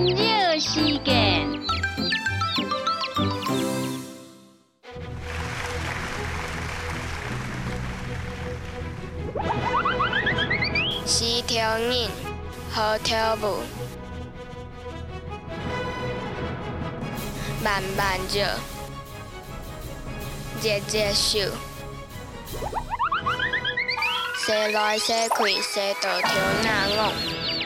温热时间。是条人，好跳舞，慢慢热，热热手，洗来洗去，洗到跳哪戆。